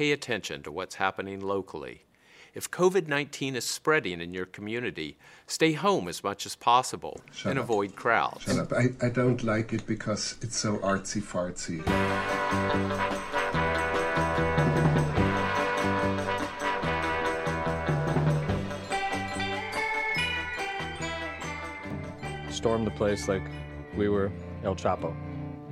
pay attention to what's happening locally. If COVID 19 is spreading in your community, stay home as much as possible Shut and up. avoid crowds. Shut up. I, I don't like it because it's so artsy fartsy. stormed the place like we were El Chapo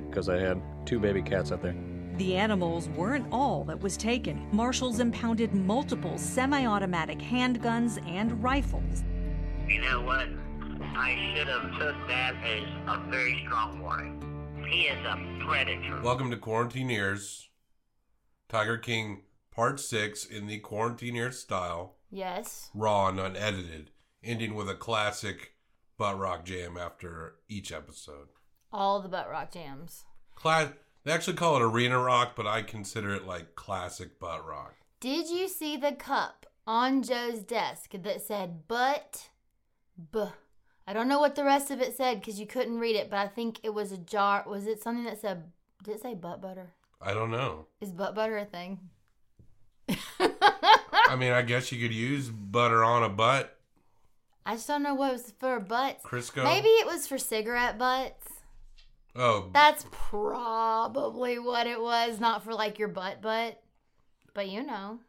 because I had two baby cats out there. The animals weren't all that was taken. Marshals impounded multiple semi automatic handguns and rifles. You know what? I should have took that as a very strong warning. He is a predator. Welcome to Quarantineers, Tiger King Part 6 in the Quarantineer style, Yes. raw and unedited, ending with a classic butt rock jam after each episode. All the butt rock jams. Cla- they actually call it arena rock, but I consider it like classic butt rock. Did you see the cup on Joe's desk that said but b? I don't know what the rest of it said because you couldn't read it, but I think it was a jar. Was it something that said? Did it say butt butter? I don't know. Is butt butter a thing? I mean, I guess you could use butter on a butt. I just don't know what it was for butts. Crisco. Maybe it was for cigarette butts. Oh, That's probably what it was, not for like your butt butt. But you know.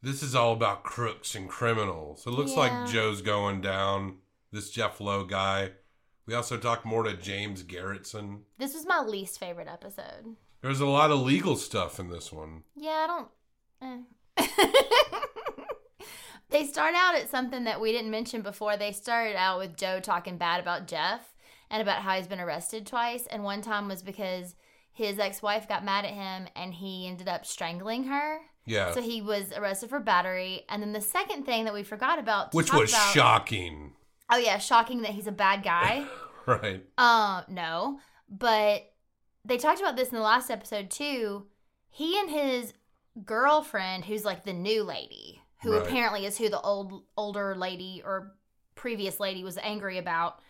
this is all about crooks and criminals. It looks like Joe's going down. This Jeff Lowe guy. We also talked more to James Garretson. This was my least favorite episode. There's a lot of legal stuff in this one. Yeah, I don't. Eh. they start out at something that we didn't mention before. They started out with Joe talking bad about Jeff and about how he's been arrested twice. And one time was because his ex wife got mad at him and he ended up strangling her. Yeah. So he was arrested for battery. And then the second thing that we forgot about, to Which was about- shocking. Oh yeah, shocking that he's a bad guy. Right. Uh, no. But they talked about this in the last episode too. He and his girlfriend, who's like the new lady, who Right. apparently is who the old older lady or previous lady was angry about,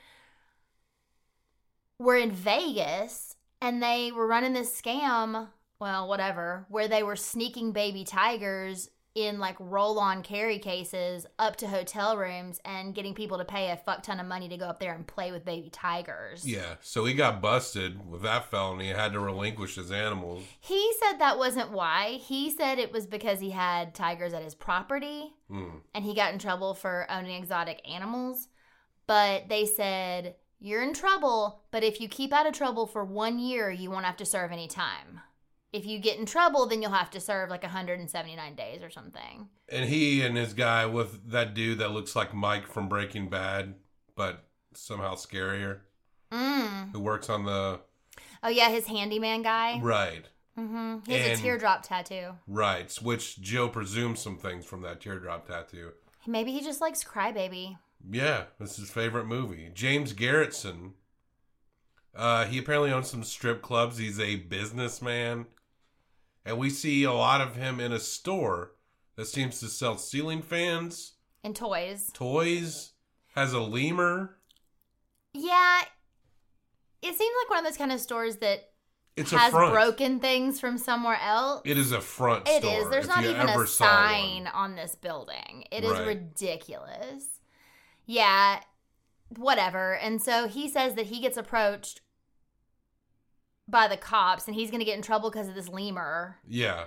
were in Vegas and they were running this scam, well, whatever, where they were sneaking baby tigers in like roll on carry cases up to hotel rooms and getting people to pay a fuck ton of money to go up there and play with baby tigers. Yeah. So he got busted with that felony. Had to relinquish his animals. He said that wasn't why. He said it was because he had tigers at his property Hmm. and he got in trouble for owning exotic animals. But they said, You're in trouble, but if you keep out of trouble for one year, you won't have to serve any time. If you get in trouble, then you'll have to serve like 179 days or something. And he and his guy with that dude that looks like Mike from Breaking Bad, but somehow scarier, Mm. who works on the. Oh, yeah, his handyman guy. Right. hmm He has And- a teardrop tattoo. Right. Which Joe presumes some things from that teardrop tattoo. Maybe he just likes Crybaby. Yeah, this is his favorite movie. James Garretson. Uh, he apparently owns some strip clubs. He's a businessman. And we see a lot of him in a store that seems to sell ceiling fans, And toys. toys, has a lemur. Yeah, it seems like one of those kind of stores that It's has broken things from somewhere else. It is a front It is. There's not even a sign on this building. It is Right. ridiculous. Yeah, whatever. And so he says that he gets approached by the cops and he's going to get in trouble because of this lemur. Yeah.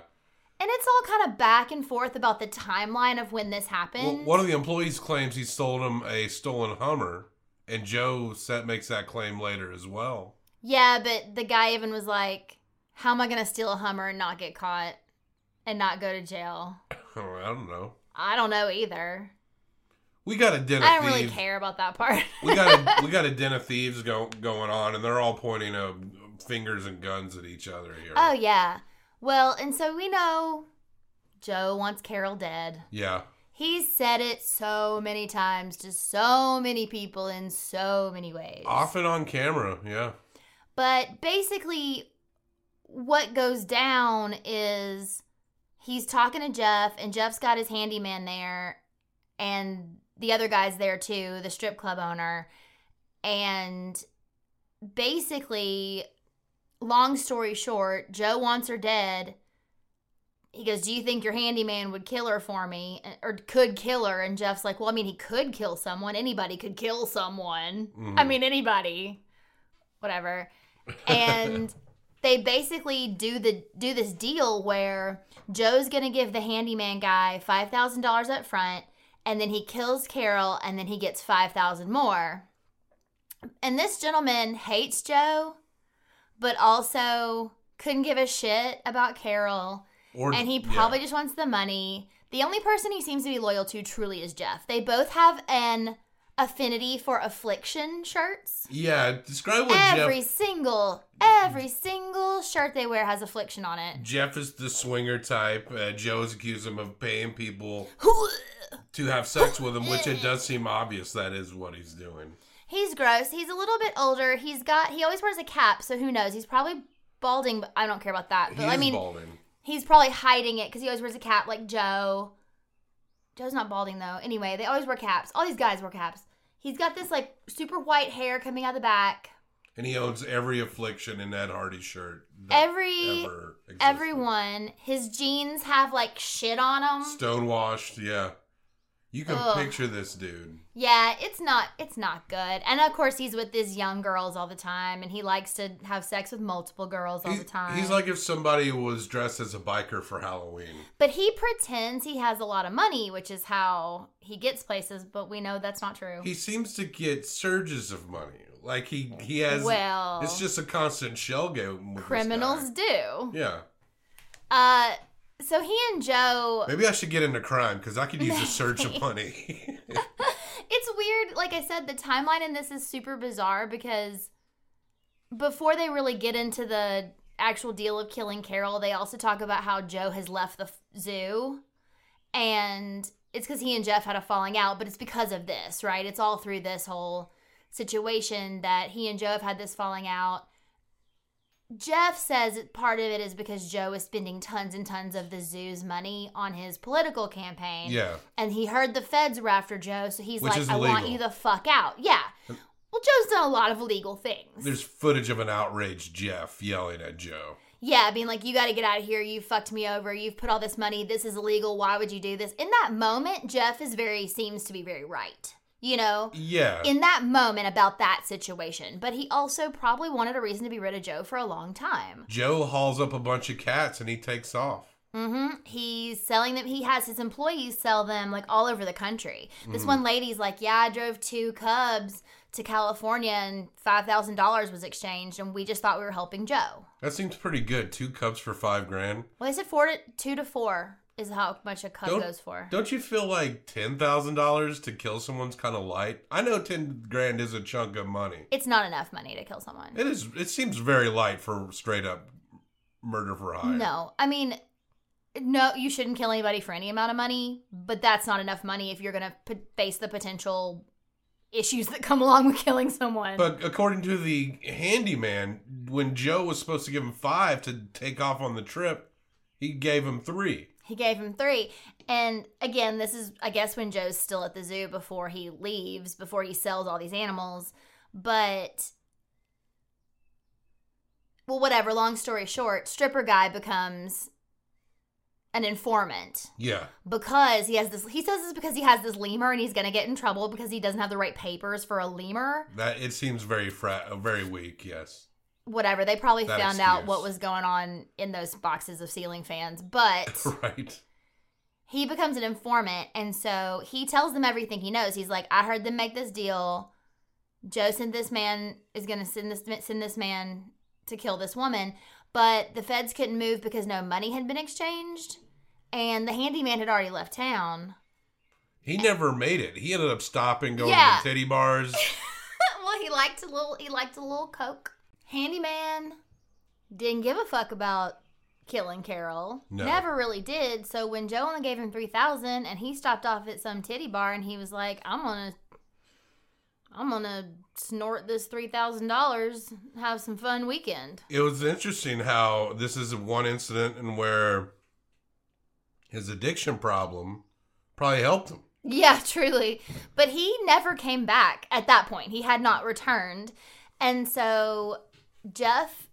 And it's all kind of back and forth about the timeline of when this Well, happened. one of the employees claims he sold him a stolen Hummer, and Joe set makes that claim later as well. Yeah, but the guy even was like, How am I going to steal a Hummer and not get caught and not go to jail? I don't know. I don't know either. We got a den of I don't really care about that part. we got a, we got a den of thieves go, going on, and they're all pointing uh, fingers and guns at each other here. oh, yeah. Well, and so we know Joe wants Carol dead. yeah, He's said it so many times to so many people in so many ways. often on camera. Yeah, But basically, what goes down is he's talking to Jeff, and Jeff's got his handyman there, and the other guy's there too, the strip club owner. And basically, long story short, Joe wants her dead. he goes, "Do you think your handyman would kill her for me, eh, or could kill her?" And Jeff's like, "Well, I mean, he could kill someone. Anybody could kill someone. I mm-hmm. mean, anybody, whatever." And they basically do the do this deal where Joe's gonna give the handyman guy five thousand dollars up front, and then he kills Carol, and then he gets five thousand more. And this gentleman hates Joe, but also couldn't give a shit about Carol Or and he yeah. probably just wants the money. The only person he seems to be loyal to truly is Jeff. They both have an affinity for affliction shirts. Yeah, describe what Every Jeff. single, every single shirt they wear has affliction on it. Jeff is the swinger type. Uh, Joe's accused him of paying people to have sex with him, which it does seem obvious that is what he's doing. He's gross. He's a little bit older. He's got. He always wears a cap, so who knows? He's probably balding, but I don't care about that. He But I is mean, balding. he's probably hiding it because he always wears a cap, like Joe. Joe's not balding though. Anyway, they always wear caps. All these guys wear caps. He's got this like super white hair coming out the back. And he owns every affliction in Ed Hardy shirt. that Every- ever existed. Everyone, his jeans have like shit on them. Stonewashed, yeah. You can Ugh. picture this dude. Yeah, it's not it's not good. And of course he's with these young girls all the time and he likes to have sex with multiple girls all He's, the time. he's like if somebody was dressed as a biker for Halloween. but he pretends he has a lot of money, which is how he gets places, but we know that's not true. He seems to get surges of money. Like he he has. Well- it's just a constant shell game. Criminals do. Yeah. Uh so he and Joe Maybe I should get into crime because I could use a surge of money. it's weird. Like I said, the timeline in this is super bizarre because before they really get into the actual deal of killing Carol, they also talk about how Joe has left the zoo. And it's because he and Jeff had a falling out, but it's because of this, right? It's all through this whole situation that he and Joe have had this falling out. Jeff says part of it is because Joe is spending tons and tons of the zoo's money on his political campaign yeah. and he heard the feds were after Joe, so he's Which like, I want you the fuck out. Yeah. Well, Joe's done a lot of illegal things. There's footage of an outraged Jeff yelling at Joe. yeah, being like, you got to get out of here. You fucked me over. You've put all this money. This is illegal. Why would you do this? In that moment, Jeff is very, seems to be very right. You know? Yeah. In that moment about that situation. But he also probably wanted a reason to be rid of Joe for a long time. Joe hauls up a bunch of cats and he takes off. Mm-hmm. He's selling them. He has his employees sell them like all over the country. This Mm. one lady's like, "Yeah, I drove two Cubs to California, and five thousand dollars was exchanged, and we just thought we were helping Joe." That seems pretty good. Two cubs for five grand. Well, they said four to two to four is how much a cut Don't- goes for. Don't you feel like ten thousand dollars to kill someone's kind of light? I know ten grand is a chunk of money. It's not enough money to kill someone. It is. It seems very light for straight up murder for hire. No, I mean, no, you shouldn't kill anybody for any amount of money, but that's not enough money if you're gonna p- face the potential issues that come along with killing someone. But according to the handyman, when Joe was supposed to give him five to take off on the trip, he gave him three. He gave him three. And again, this is, I guess, when Joe's still at the zoo before he leaves, before he sells all these animals. But, well, whatever, long story short, stripper guy becomes an informant Yeah. because he has this, he says this because he has this lemur and he's going to get in trouble because he doesn't have the right papers for a lemur. That it seems very fra- very weak. Yes. Whatever. They probably That found out what was going on in those boxes of ceiling fans. But. right. he becomes an informant and so he tells them everything he knows he's like i heard them make this deal joe sent this man is going to send this send this man to kill this woman but the feds couldn't move because no money had been exchanged and the handyman had already left town He never made it. He ended up stopping, going Yeah. to titty bars. well he liked a little he liked a little coke handyman didn't give a fuck about killing carol No. never really did so when joe only gave him 3000 and he stopped off at some titty bar and he was like i'm gonna i'm gonna snort this $3000 have some fun weekend it was interesting how this is one incident in where his addiction problem probably helped him. Yeah, truly. But he never came back at that point. He had not returned. And so Jeff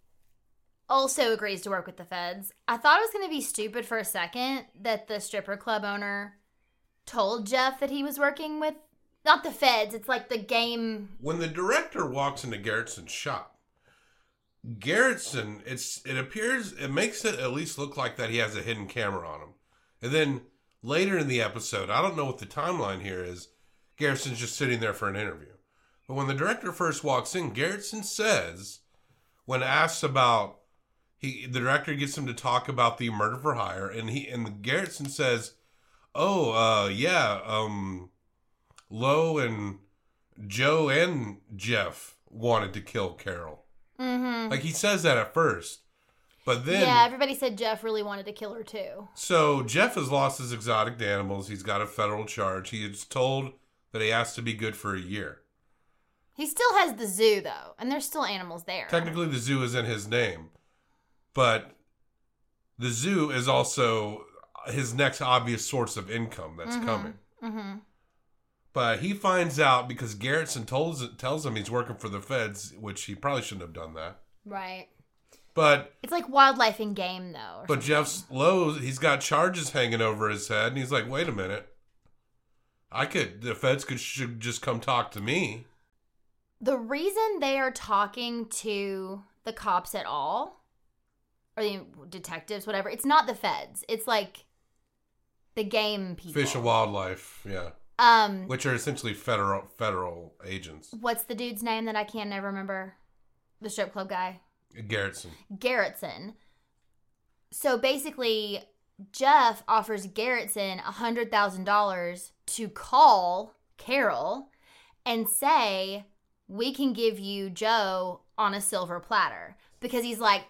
also agrees to work with the feds. I thought it was going to be stupid for a second that the stripper club owner told Jeff that he was working with not the feds, it's like the game. When the director walks into Garretson's shop, Garretson, it's it appears it makes it at least look like that he has a hidden camera on him. And then later in the episode, I don't know what the timeline here is, Garretson's just sitting there for an interview. But when the director first walks in, Garretson says, when asked about he the director gets him to talk about the murder for hire, and he and Garretson says, Oh, uh yeah, um Lowe and Joe and Jeff wanted to kill Carol. Mm-hmm. Like he says that at first. But then yeah, everybody said Jeff really wanted to kill her too. so Jeff has lost his exotic animals. He's got a federal charge. He is told that he has to be good for a year. He still has the zoo though, and there's still animals there. Technically, the zoo is in his name, but the zoo is also his next obvious source of income that's coming. Mm-hmm. But he finds out because Garretson tells tells him he's working for the feds, which he probably shouldn't have done that. Right. But It's like wildlife in game though. but something. Jeff's low. he's got charges hanging over his head, and he's like, wait a minute, I could the feds could should just come talk to me. The reason they are talking to the cops at all, or the detectives, whatever, it's not the feds. It's like the game people. Fish and wildlife, yeah, Um, which are essentially federal federal agents. what's the dude's name that I can't never remember? The strip club guy. Garretson. Garretson. So basically, Jeff offers Garretson $100,000 to call Carol and say, We can give you Joe on a silver platter. Because he's like,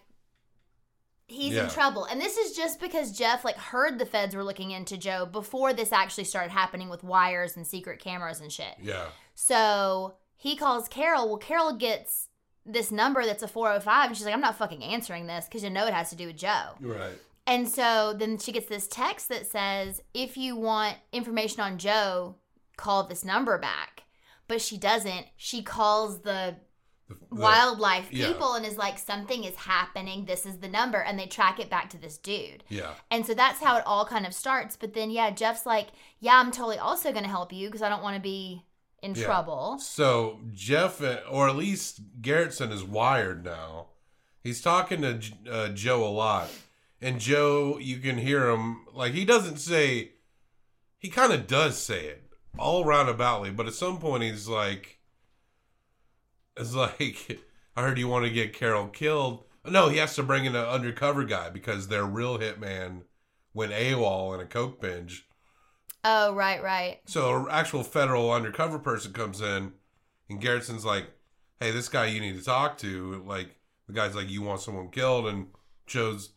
he's Yeah. in trouble. And this is just because Jeff like heard the feds were looking into Joe before this actually started happening with wires and secret cameras and shit. Yeah, So he calls Carol. Well, Carol gets this number that's a 405, and she's like, I'm not fucking answering this because you know it has to do with Joe. right. And so then she gets this text that says, if you want information on Joe, call this number back. But she doesn't. She calls the The- the- wildlife yeah. people and is like, something is happening. This is the number. And they track it back to this dude. Yeah, And so that's how it all kind of starts. But then, yeah, Jeff's like, yeah, I'm totally also going to help you because I don't want to be in Yeah. trouble. So Jeff, or at least Garretson, is wired now. He's talking to uh, Joe a lot, and Joe, you can hear him like he doesn't say. He kind of does say it all roundaboutly, but at some point he's like, "It's like I heard you want to get Carol killed." No, he has to bring in an undercover guy because their real hitman went AWOL in a coke binge. Oh, right, right. So an actual federal undercover person comes in, and Garretson's like, "Hey, this guy you need to talk to." Like the guy's like, "You want someone killed?" And Joe's,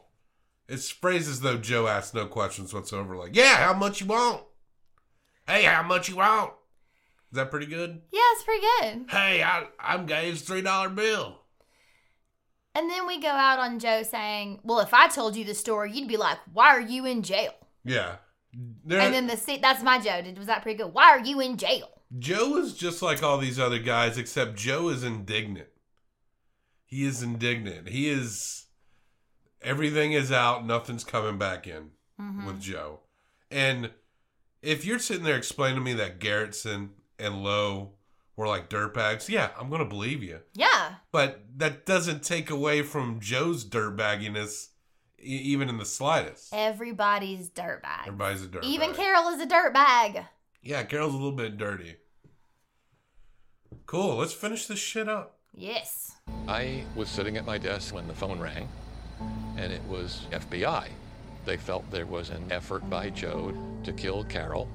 it's phrased as though Joe asks no questions whatsoever. Like, "Yeah, how much you want?" Hey, how much you want? Is that pretty good? Yeah, it's pretty good. Hey, I I'm guy's three dollar bill. And then we go out on Joe saying, "Well, if I told you the story, you'd be like, why are you in jail?" Yeah, There- And then the seat that's my Joe. Did was that pretty good? Why are you in jail? Joe is just like all these other guys, except Joe is indignant. He is indignant. He is. Everything is out. Nothing's coming back in mm-hmm. with Joe. And if you're sitting there explaining to me that Garretson and Lowe were like dirtbags, yeah, I'm going to believe you. Yeah, But that doesn't take away from Joe's dirtbagginess, e- even in the slightest. everybody's dirtbag. Everybody's a dirtbag. Even Carol is a dirtbag. Yeah, Carol's a little bit dirty. Cool. Let's finish this shit up. Yes. I was sitting at my desk when the phone rang, and it was FBI. They felt there was an effort by Joe to kill Carol.